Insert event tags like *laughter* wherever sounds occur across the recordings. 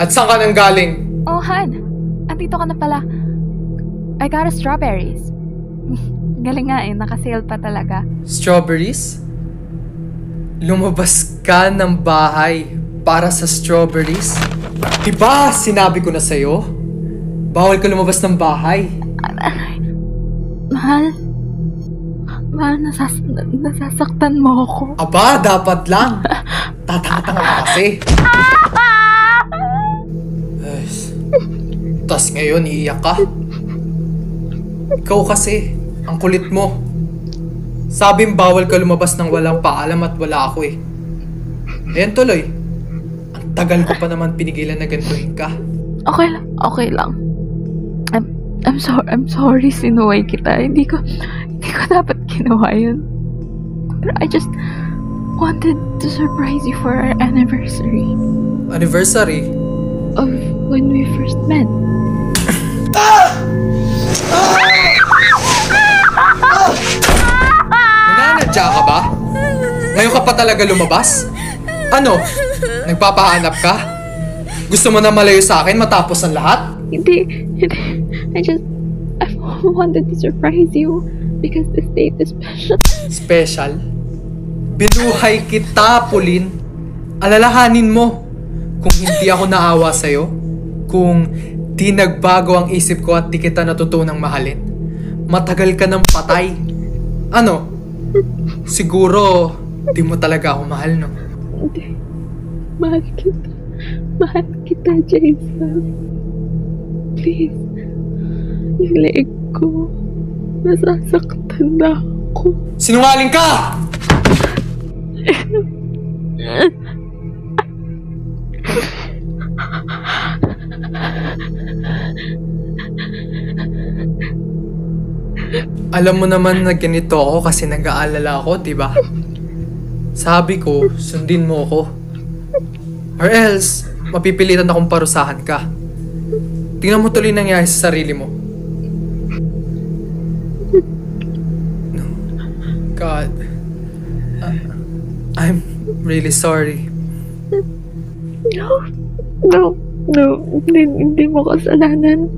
At saan ka nang galing? Oh, Han. Andito ka na pala. I got a strawberries. *laughs* Galing nga eh, nakasale pa talaga. Strawberries? Lumabas ka ng bahay para sa strawberries? Diba sinabi ko na sa'yo? Bawal ka lumabas ng bahay. *sighs* Mahal. Mahal, nasas nasasaktan mo ako. Aba, dapat lang. *laughs* Tatanga-tanga ka kasi. Ay, tas ngayon, iiyak ka. Ikaw kasi, ang kulit mo. Sabing bawal ka lumabas ng walang paalam at wala ako eh. Ayan tuloy. Ang tagal ko pa naman pinigilan na gantuhin ka. Okay lang, okay lang. I'm, I'm sorry, I'm sorry sinuway kita. Hindi ko, hindi ko dapat ginawa yun. Pero I just wanted to surprise you for our anniversary Anniversary? of when we first met. Nananadya ka ba? Ngayon ka pa talaga lumabas? Ano? Nagpapahanap ka? Gusto mo na malayo sa akin matapos ang lahat? Hindi, hindi. I just, I wanted to surprise you because this date is special. Special? Binuhay kita, Pauline. Alalahanin mo kung hindi ako naawa sa'yo. Kung di nagbago ang isip ko at di kita natutunang mahalin. Matagal ka ng patay. Ano? Siguro, di mo talaga ako mahal, no? Hindi. Mahal kita. Mahal kita, Jason. Please. Yung leeg ko. Nasasaktan na ako. Sinungaling ka! *laughs* Alam mo naman na ganito ako kasi nag-aalala ako, di ba? Sabi ko, sundin mo ako. Or else, mapipilitan akong parusahan ka. Tingnan mo tuloy nangyari sa sarili mo. No. God. I- I'm really sorry. No. No. No. Hindi, hindi mo kasalanan.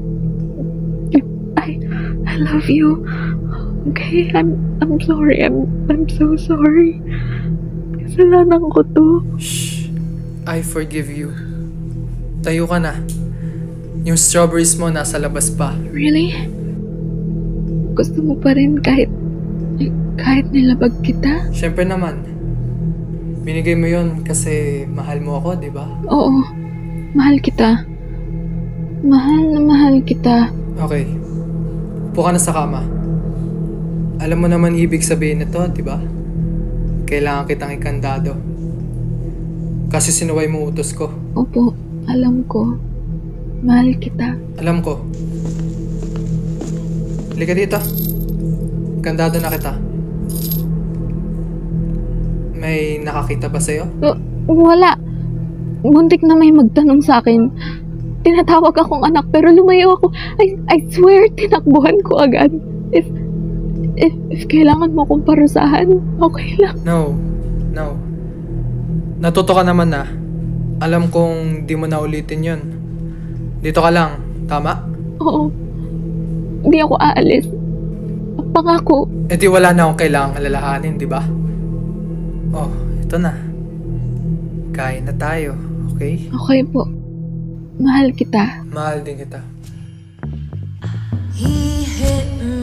I, I love you. Okay? I'm, I'm sorry. I'm, I'm so sorry. Kasalanan ko to. Shh. I forgive you. Tayo ka na. Yung strawberries mo nasa labas pa. Really? Gusto mo pa rin kahit, kahit nilabag kita? Siyempre naman. Binigay mo yon kasi mahal mo ako, di ba? Oo. Mahal kita. Mahal na mahal kita. Okay. Upo ka na sa kama. Alam mo naman ibig sabihin nito, di ba? Kailangan kitang ikandado. Kasi sinuway mo utos ko. Opo, alam ko. Mahal kita. Alam ko. Halika dito. Kandado na kita. May nakakita ba sa'yo? W- wala. Muntik na may magtanong sa akin. Tinatawag akong anak pero lumayo ako. I, I swear, tinakbuhan ko agad. If, if, if kailangan mo akong parusahan, okay lang. No. No. Natuto ka naman na. Alam kong di mo na ulitin yun. Dito ka lang. Tama? Oo. Hindi ako aalis. Pangako. E di wala na akong kailangang alalahanin, di ba? Oh, ito na. Kain na tayo, okay? Okay po. Mahal kita. Mahal din kita. He hit me